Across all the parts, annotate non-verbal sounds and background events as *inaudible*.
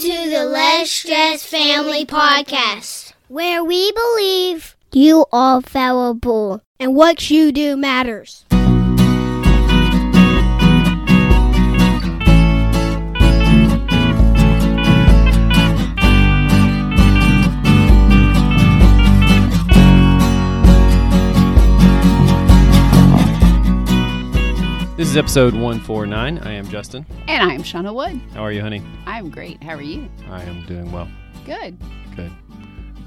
to the Less Stress Family Podcast, where we believe you are fallible and what you do matters. Is episode 149. I am Justin. And I'm Shauna Wood. How are you, honey? I'm great. How are you? I am doing well. Good. Good.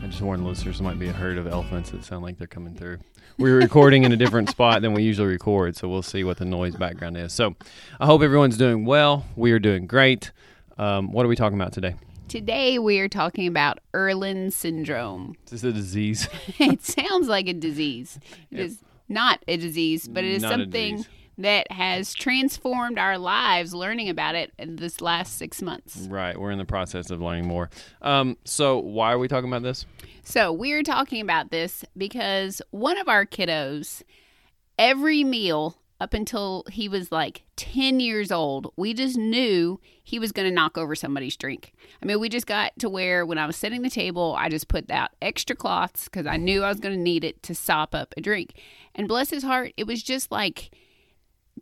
I just warned listeners there might be a herd of elephants that sound like they're coming through. We're recording in a different spot than we usually record, so we'll see what the noise background is. So I hope everyone's doing well. We are doing great. Um, what are we talking about today? Today we are talking about Irlen syndrome. Is this a disease? *laughs* it sounds like a disease. It is not a disease, but it is Not something. That has transformed our lives learning about it in this last six months. right. We're in the process of learning more. Um, so why are we talking about this? So we're talking about this because one of our kiddos, every meal up until he was like 10 years old, we just knew he was going to knock over somebody's drink. I mean, we just got to where when I was setting the table, I just put out extra cloths because I knew I was going to need it to sop up a drink. And bless his heart, it was just like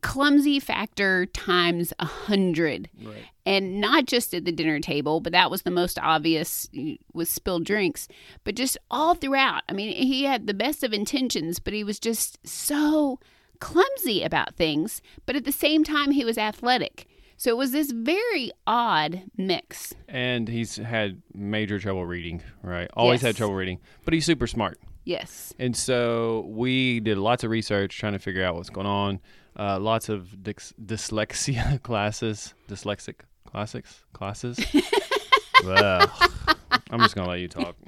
clumsy factor times a hundred Right. and not just at the dinner table but that was the most obvious with spilled drinks but just all throughout i mean he had the best of intentions but he was just so clumsy about things but at the same time he was athletic so it was this very odd mix And he's had major trouble reading, right? Always had trouble reading, but he's super smart. Yes And so we did lots of research trying to figure out what's going on. Uh, lots of dys- dyslexia *laughs* classes, dyslexic classics classes. *laughs* I'm just gonna let you talk. *laughs*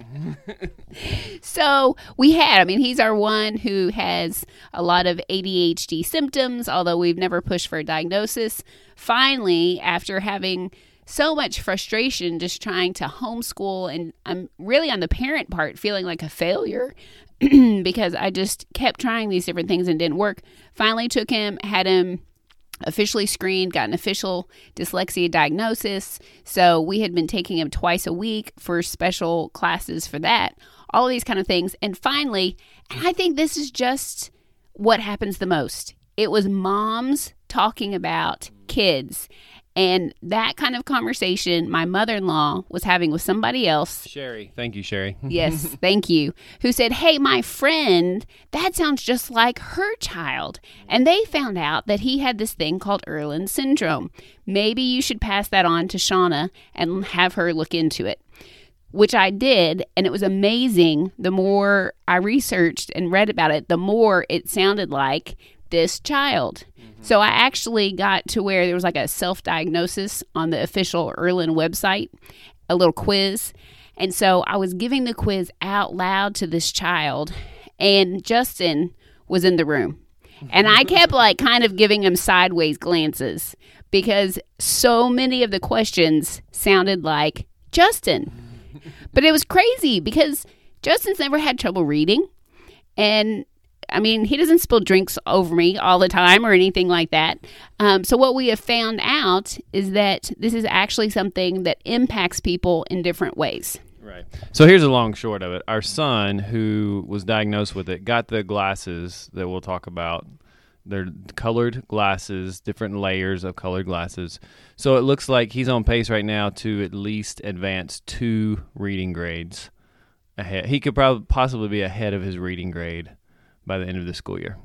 So we had, I mean, he's our one who has a lot of ADHD symptoms, although we've never pushed for a diagnosis. Finally, after having so much frustration just trying to homeschool, and I'm really on the parent part feeling like a failure *clears throat* because I just kept trying these different things and didn't work. Finally, took him, had him officially screened, got an official dyslexia diagnosis. So we had been taking him twice a week for special classes for that, all these kind of things. And finally, and I think this is just what happens the most it was moms talking about kids. And that kind of conversation my mother in law was having with somebody else Sherry, thank you, Sherry. *laughs* Yes, thank you. Who said, Hey, my friend, that sounds just like her child. And they found out that he had this thing called Irlen syndrome. Maybe you should pass that on to Shauna and have her look into it. Which I did, and it was amazing. The more I researched and read about it, the more it sounded like this child. Mm-hmm. So I actually got to where there was like a self diagnosis on the official Irlen website, a little quiz. And so I was giving the quiz out loud to this child, and Justin was in the room. And I kept *laughs* like kind of giving him sideways glances because so many of the questions sounded like Justin. *laughs* But it was crazy because Justin's never had trouble reading. And I mean, he doesn't spill drinks over me all the time or anything like that. Um, so, what we have found out is that this is actually something that impacts people in different ways. Right. So here's a long short of it. Our son, who was diagnosed with it, got the glasses that we'll talk about. They're colored glasses, different layers of colored glasses. So it looks like he's on pace right now to at least advance two reading grades ahead. He could probably possibly be ahead of his reading grade by the end of the school year.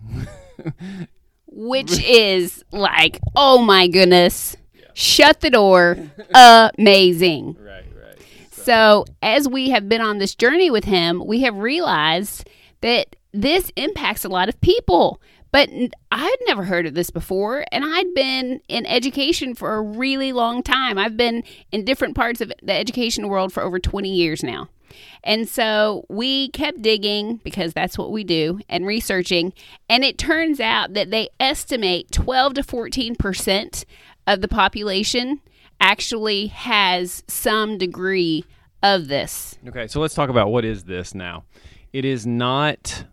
which is like, oh my goodness, shut the door, amazing. *laughs* Right, right. So, as we have been on this journey with him, we have realized that this impacts a lot of people. But I'd never heard of this before, and I'd been in education for a really long time. I've been in different parts of the education world for over 20 years now. And so we kept digging because that's what we do and researching. And it turns out that they estimate 12 to 14% of the population actually has some degree of this. Okay, so let's talk about what is this now. It is not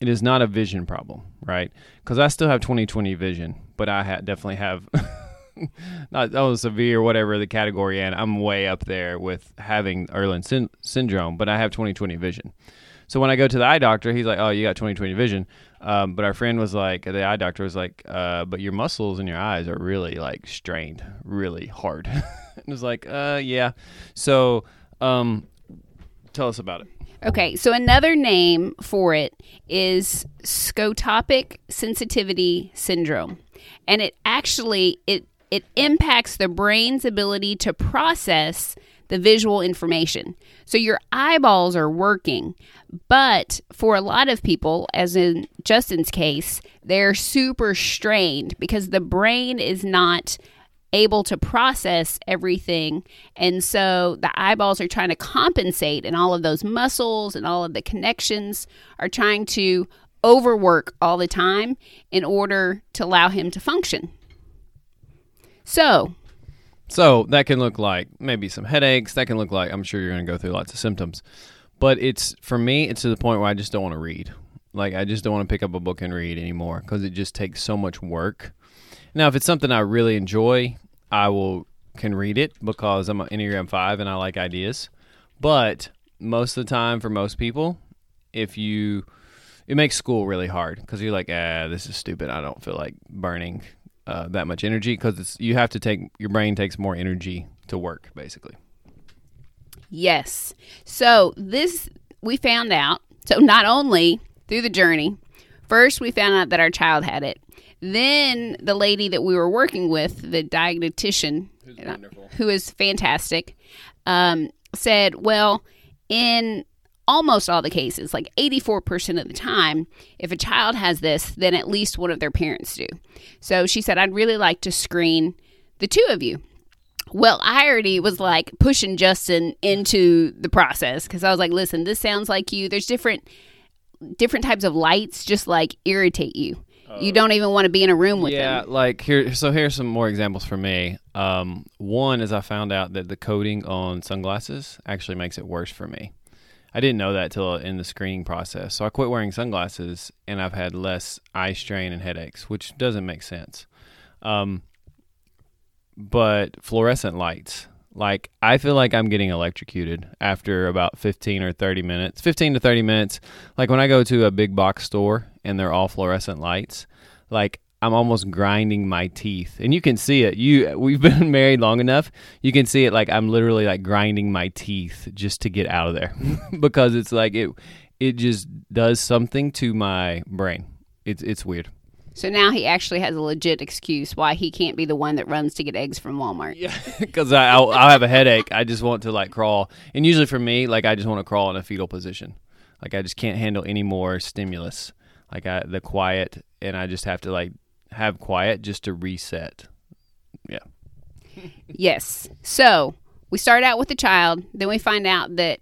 it is not a vision problem, right? Because I still have 20/20 vision, but I ha- definitely have *laughs* *laughs* not oh severe whatever the category and I'm way up there with having syn- syndrome, but I have 20/20 vision. So when I go to the eye doctor, he's like, "Oh, you got 20/20 vision." Um, but our friend was like, the eye doctor was like, uh, "But your muscles in your eyes are really like strained, really hard." *laughs* and was like, "Uh, yeah." So, um, tell us about it. Okay, so another name for it is scotopic sensitivity syndrome. And it actually it it impacts the brain's ability to process the visual information. So your eyeballs are working, but for a lot of people, as in Justin's case, they're super strained because the brain is not able to process everything. And so the eyeballs are trying to compensate, and all of those muscles and all of the connections are trying to overwork all the time in order to allow him to function. So, So that can look like maybe some headaches. That can look like I'm sure you're going to go through lots of symptoms. But it's for me, it's to the point where I just don't want to read. Like I just don't want to pick up a book and read anymore because it just takes so much work. Now, if it's something I really enjoy, I will can read it because I'm an Enneagram Five and I like ideas. But most of the time, for most people, if you it makes school really hard because you're like, ah, this is stupid. I don't feel like burning uh, that much energy because it's you have to take your brain takes more energy to work basically. yes. So, this we found out. So, not only through the journey, first we found out that our child had it. Then the lady that we were working with, the diagnostician, who is fantastic, um, said, well, in almost all the cases, like 84% of the time, if a child has this, then at least one of their parents do. So she said, I'd really like to screen the two of you. Well, I already was like pushing Justin into the process because I was like, listen, this sounds like you. There's different different types of lights just like irritate you. you don't even want to be in a room with yeah, them. Yeah, like here. So here's some more examples for me. Um, one is I found out that the coating on sunglasses actually makes it worse for me. I didn't know that till in the screening process. So I quit wearing sunglasses, and I've had less eye strain and headaches, which doesn't make sense. Um, but fluorescent lights, like I feel like I'm getting electrocuted after about 15 or 30 minutes. 15 to 30 minutes. Like when I go to a big box store and they're all fluorescent lights, like I'm almost grinding my teeth. And you can see it. You we've *laughs* been married long enough. You can see it like I'm literally like grinding my teeth just to get out of there *laughs* because it's like it it just does something to my brain. It's it's weird. So now he actually has a legit excuse why he can't be the one that runs to get eggs from Walmart. Yeah, *laughs* because I'll, I'll have a headache. I just want to like crawl, and usually for me, like I just want to crawl in a fetal position. Like I just can't handle any more stimulus. Like I, the quiet, and I just have to like have quiet just to reset. Yeah. Yes. So we start out with the child, then we find out that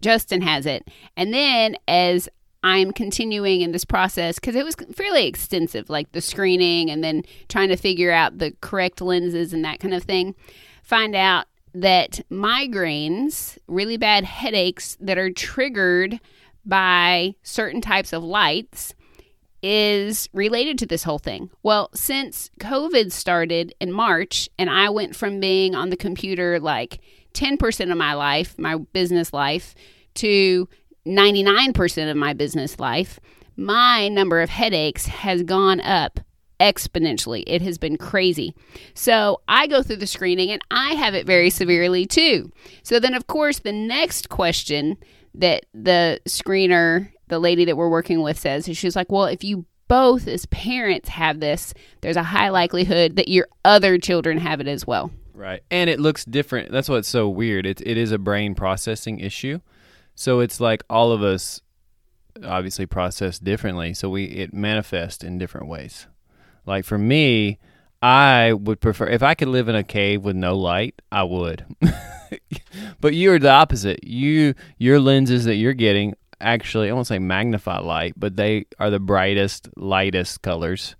Justin has it. And then as I'm continuing in this process, because it was fairly extensive, like the screening and then trying to figure out the correct lenses and that kind of thing, find out that migraines, really bad headaches that are triggered by certain types of lights, is related to this whole thing. Well, since COVID started in March and I went from being on the computer like 10% of my life, my business life, to 99% of my business life, my number of headaches has gone up exponentially. It has been crazy. So I go through the screening and I have it very severely too. So then, of course, the next question that the screener, the lady that we're working with, says is she's like, Well, if you both as parents have this, there's a high likelihood that your other children have it as well. Right. And it looks different. That's what's so weird. It, it is a brain processing issue. So it's like all of us obviously process differently. So we it manifests in different ways. Like for me, I would prefer if I could live in a cave with no light, I would. *laughs* but you're the opposite. You your lenses that you're getting actually I won't say magnify light, but they are the brightest, lightest colors.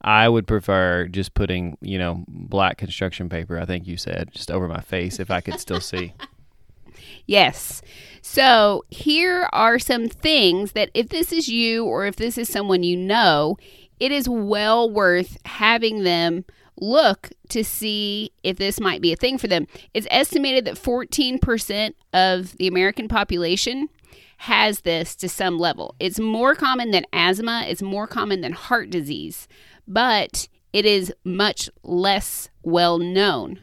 I would prefer just putting, you know, black construction paper, I think you said, just over my face if I could still see. *laughs* Yes. So here are some things that if this is you or if this is someone you know, it is well worth having them look to see if this might be a thing for them. It's estimated that 14% of the American population has this to some level. It's more common than asthma, it's more common than heart disease, but it is much less well known.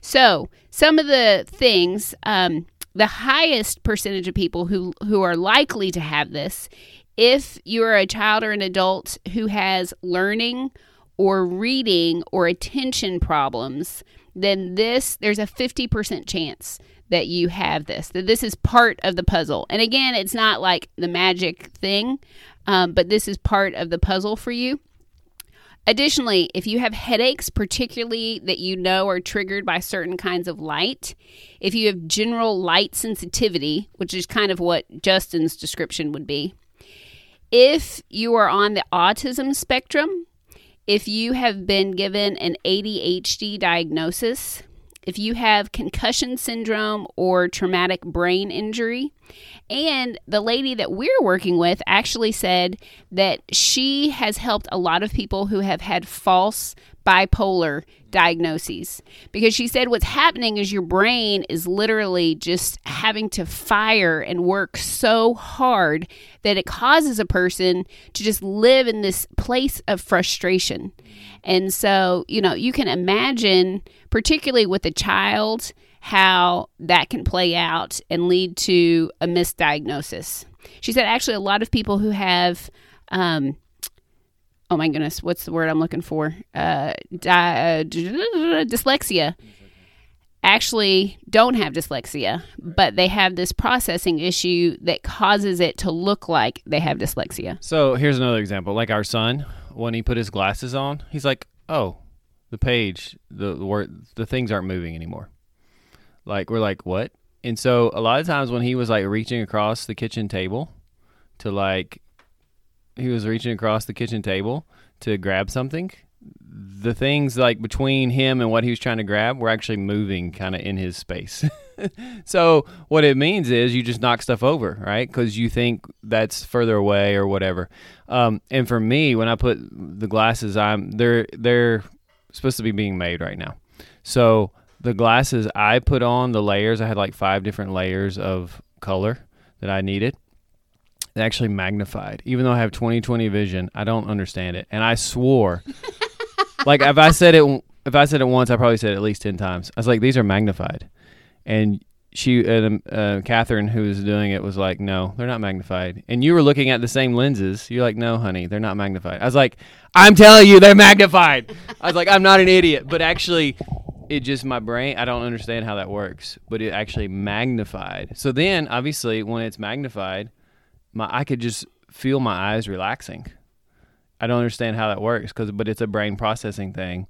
So, some of the things, um, the highest percentage of people who, who are likely to have this, if you're a child or an adult who has learning or reading or attention problems, then this, there's a 50% chance that you have this, that this is part of the puzzle. And again, it's not like the magic thing, um, but this is part of the puzzle for you. Additionally, if you have headaches, particularly that you know are triggered by certain kinds of light, if you have general light sensitivity, which is kind of what Justin's description would be, if you are on the autism spectrum, if you have been given an ADHD diagnosis, if you have concussion syndrome or traumatic brain injury. And the lady that we're working with actually said that she has helped a lot of people who have had false bipolar diagnoses because she said what's happening is your brain is literally just having to fire and work so hard that it causes a person to just live in this place of frustration. And so, you know, you can imagine, particularly with a child, how that can play out and lead to a misdiagnosis. She said actually a lot of people who have um, oh my goodness, what's the word I'm looking for? Uh, di- uh, dyslexia actually don't have dyslexia, but they have this processing issue that causes it to look like they have dyslexia. So here's another example. Like our son, when he put his glasses on, he's like, "Oh, the page, the the, word, the things aren't moving anymore." Like we're like, "What?" And so a lot of times when he was like reaching across the kitchen table to like he was reaching across the kitchen table to grab something the things like between him and what he was trying to grab were actually moving kind of in his space. *laughs* so what it means is you just knock stuff over, right? Because you think that's further away or whatever. Um, and for me, when I put the glasses, I'm they're they're supposed to be being made right now. So the glasses I put on the layers, I had like five different layers of color that I needed actually magnified. Even though I have 20/20 vision, I don't understand it. And I swore, *laughs* like if I said it, if I said it once, I probably said it at least ten times. I was like, these are magnified, and she, uh, uh, Catherine, who was doing it, was like, no, they're not magnified. And you were looking at the same lenses. You're like, no, honey, they're not magnified. I was like, I'm telling you, they're magnified. I was like, I'm not an idiot, but actually. It just my brain. I don't understand how that works, but it actually magnified. So then, obviously, when it's magnified, my I could just feel my eyes relaxing. I don't understand how that works cuz but it's a brain processing thing.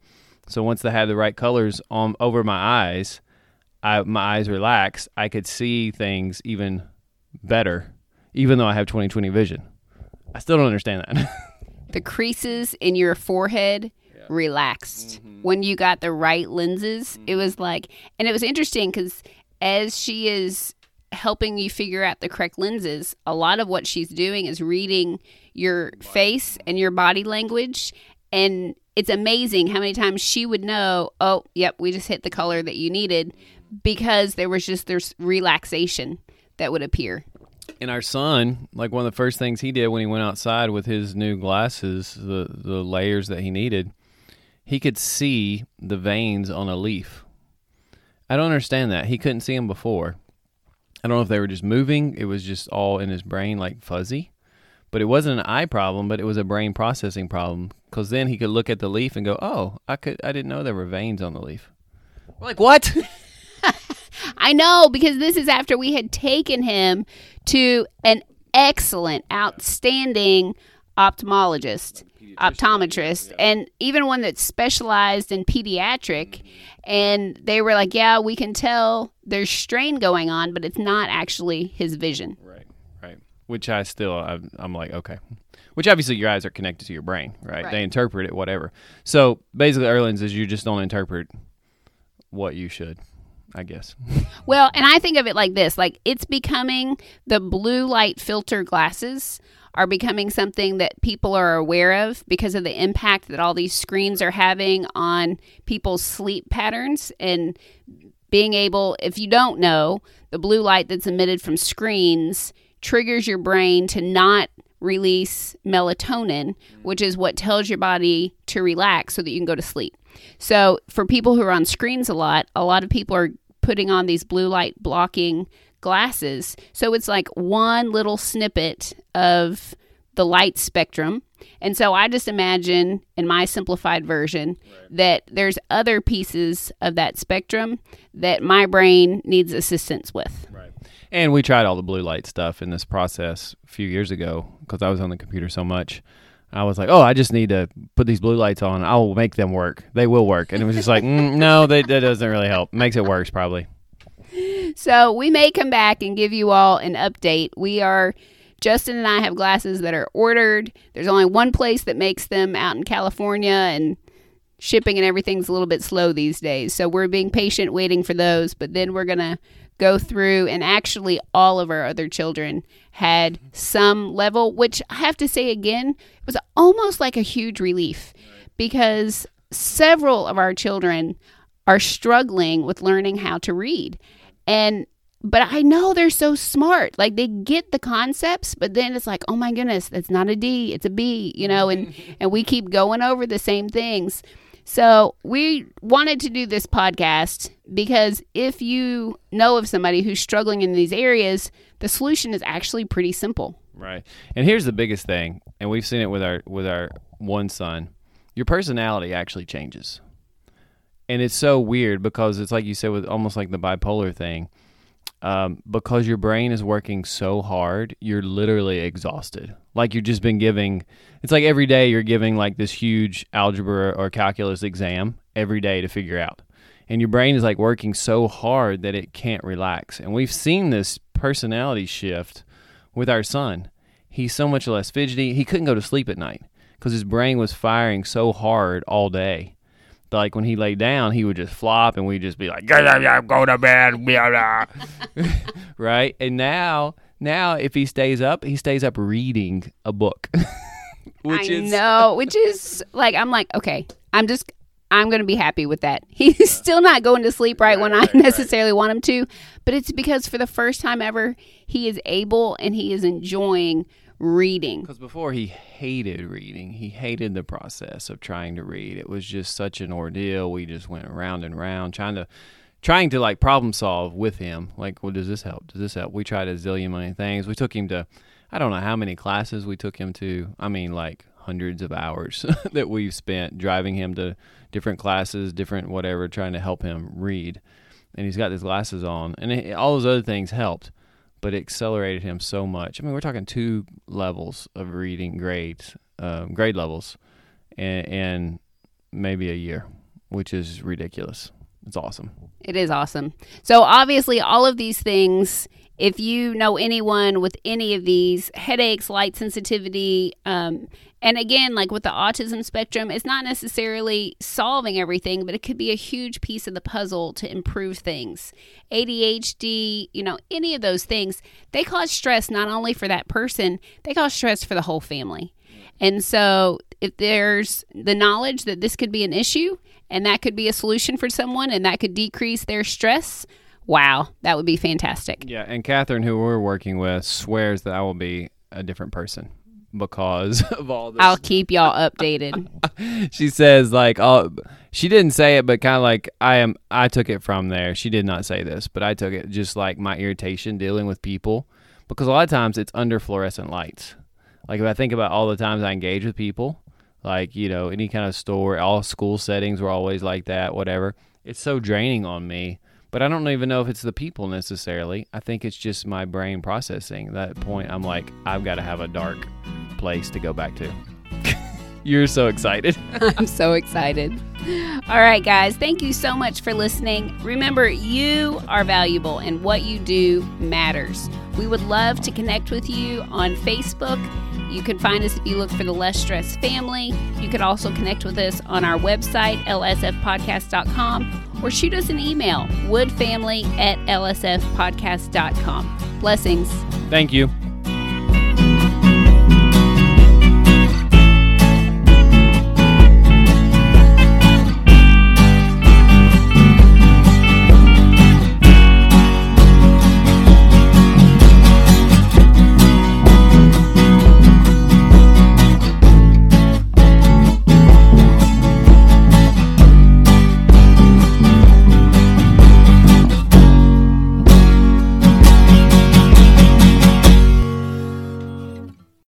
So once they had the right colors on over my eyes, I my eyes relaxed, I could see things even better even though I have 20/20 vision. I still don't understand that. *laughs* the creases in your forehead yeah. relaxed mm-hmm. when you got the right lenses. Mm-hmm. It was like and it was interesting cuz as she is helping you figure out the correct lenses, a lot of what she's doing is reading your face and your body language. And it's amazing how many times she would know, oh, yep, we just hit the color that you needed because there was just this relaxation that would appear. And our son, like one of the first things he did when he went outside with his new glasses, the the layers that he needed, he could see the veins on a leaf. I don't understand that. He couldn't see them before. I don't know if they were just moving. It was just all in his brain, like fuzzy. But it wasn't an eye problem, but it was a brain processing problem. Because then he could look at the leaf and go, "Oh, I could. I didn't know there were veins on the leaf." We're like, "What?" *laughs* I know because this is after we had taken him to an excellent, outstanding ophthalmologist, optometrist, yeah. and even one that specialized in pediatric. And they were like, "Yeah, we can tell there's strain going on, but it's not actually his vision." Right, right. Which I still, I'm, I'm like, okay. Which obviously your eyes are connected to your brain, right? right. They interpret it, whatever. So basically, Irlen's is you just don't interpret what you should. I guess. *laughs* well, and I think of it like this like it's becoming the blue light filter glasses are becoming something that people are aware of because of the impact that all these screens are having on people's sleep patterns and being able, if you don't know, the blue light that's emitted from screens triggers your brain to not release melatonin, which is what tells your body to relax so that you can go to sleep. So, for people who are on screens a lot, a lot of people are putting on these blue light blocking glasses. So, it's like one little snippet of the light spectrum. And so I just imagine in my simplified version right. that there's other pieces of that spectrum that my brain needs assistance with. Right. And we tried all the blue light stuff in this process a few years ago because I was on the computer so much. I was like, oh, I just need to put these blue lights on. I will make them work. They will work. And it was just like, mm, no, they, that doesn't really help. Makes it worse, probably. So we may come back and give you all an update. We are Justin and I have glasses that are ordered. There's only one place that makes them out in California, and shipping and everything's a little bit slow these days. So we're being patient, waiting for those. But then we're going to go through, and actually, all of our other children had some level, which I have to say again, was almost like a huge relief because several of our children are struggling with learning how to read. And but I know they're so smart. Like they get the concepts, but then it's like, oh my goodness, that's not a D, it's a B, you know, and *laughs* and we keep going over the same things. So we wanted to do this podcast because if you know of somebody who's struggling in these areas, the solution is actually pretty simple. Right. And here's the biggest thing, and we've seen it with our with our one son. Your personality actually changes. And it's so weird because it's like you said with almost like the bipolar thing um, because your brain is working so hard, you're literally exhausted. Like you've just been giving, it's like every day you're giving like this huge algebra or calculus exam every day to figure out. And your brain is like working so hard that it can't relax. And we've seen this personality shift with our son. He's so much less fidgety. He couldn't go to sleep at night because his brain was firing so hard all day like when he laid down, he would just flop, and we'd just be like, "Go to bed," *laughs* *laughs* right? And now, now if he stays up, he stays up reading a book. *laughs* which I is know, which is like I'm like, okay, I'm just I'm going to be happy with that. He's still not going to sleep right, right when right, I necessarily right. want him to, but it's because for the first time ever, he is able and he is enjoying reading. Because before he hated reading, he hated the process of trying to read. It was just such an ordeal. We just went around and around trying to trying to like problem solve with him. Like, well, does this help? Does this help? We tried a zillion many things. We took him to I don't know how many classes we took him to. I mean, like hundreds of hours *laughs* that we've spent driving him to different classes, different whatever, trying to help him read. And he's got his glasses on, and it, all those other things helped but it accelerated him so much. I mean, we're talking two levels of reading grades, um, grade levels, and, and maybe a year, which is ridiculous. It's awesome. It is awesome. So obviously, all of these things if you know anyone with any of these headaches, light sensitivity, um, and again, like with the autism spectrum, it's not necessarily solving everything, but it could be a huge piece of the puzzle to improve things. ADHD, you know, any of those things, they cause stress not only for that person, they cause stress for the whole family. And so, if there's the knowledge that this could be an issue and that could be a solution for someone and that could decrease their stress, wow, that would be fantastic. Yeah, and Catherine, who we're working with, swears that I will be a different person because *laughs* of all this. I'll keep y'all updated. *laughs* she says like oh she didn't say it but kind of like I am I took it from there. She did not say this, but I took it just like my irritation dealing with people because a lot of times it's under fluorescent lights. Like if I think about all the times I engage with people, like, you know, any kind of store, all school settings were always like that, whatever. It's so draining on me but I don't even know if it's the people necessarily. I think it's just my brain processing. At that point, I'm like, I've got to have a dark place to go back to. *laughs* You're so excited. *laughs* I'm so excited. All right, guys, thank you so much for listening. Remember, you are valuable and what you do matters. We would love to connect with you on Facebook. You can find us if you look for the Less Stress Family. You could also connect with us on our website, lsfpodcast.com or shoot us an email, woodfamily at lsfpodcast.com. Blessings. Thank you.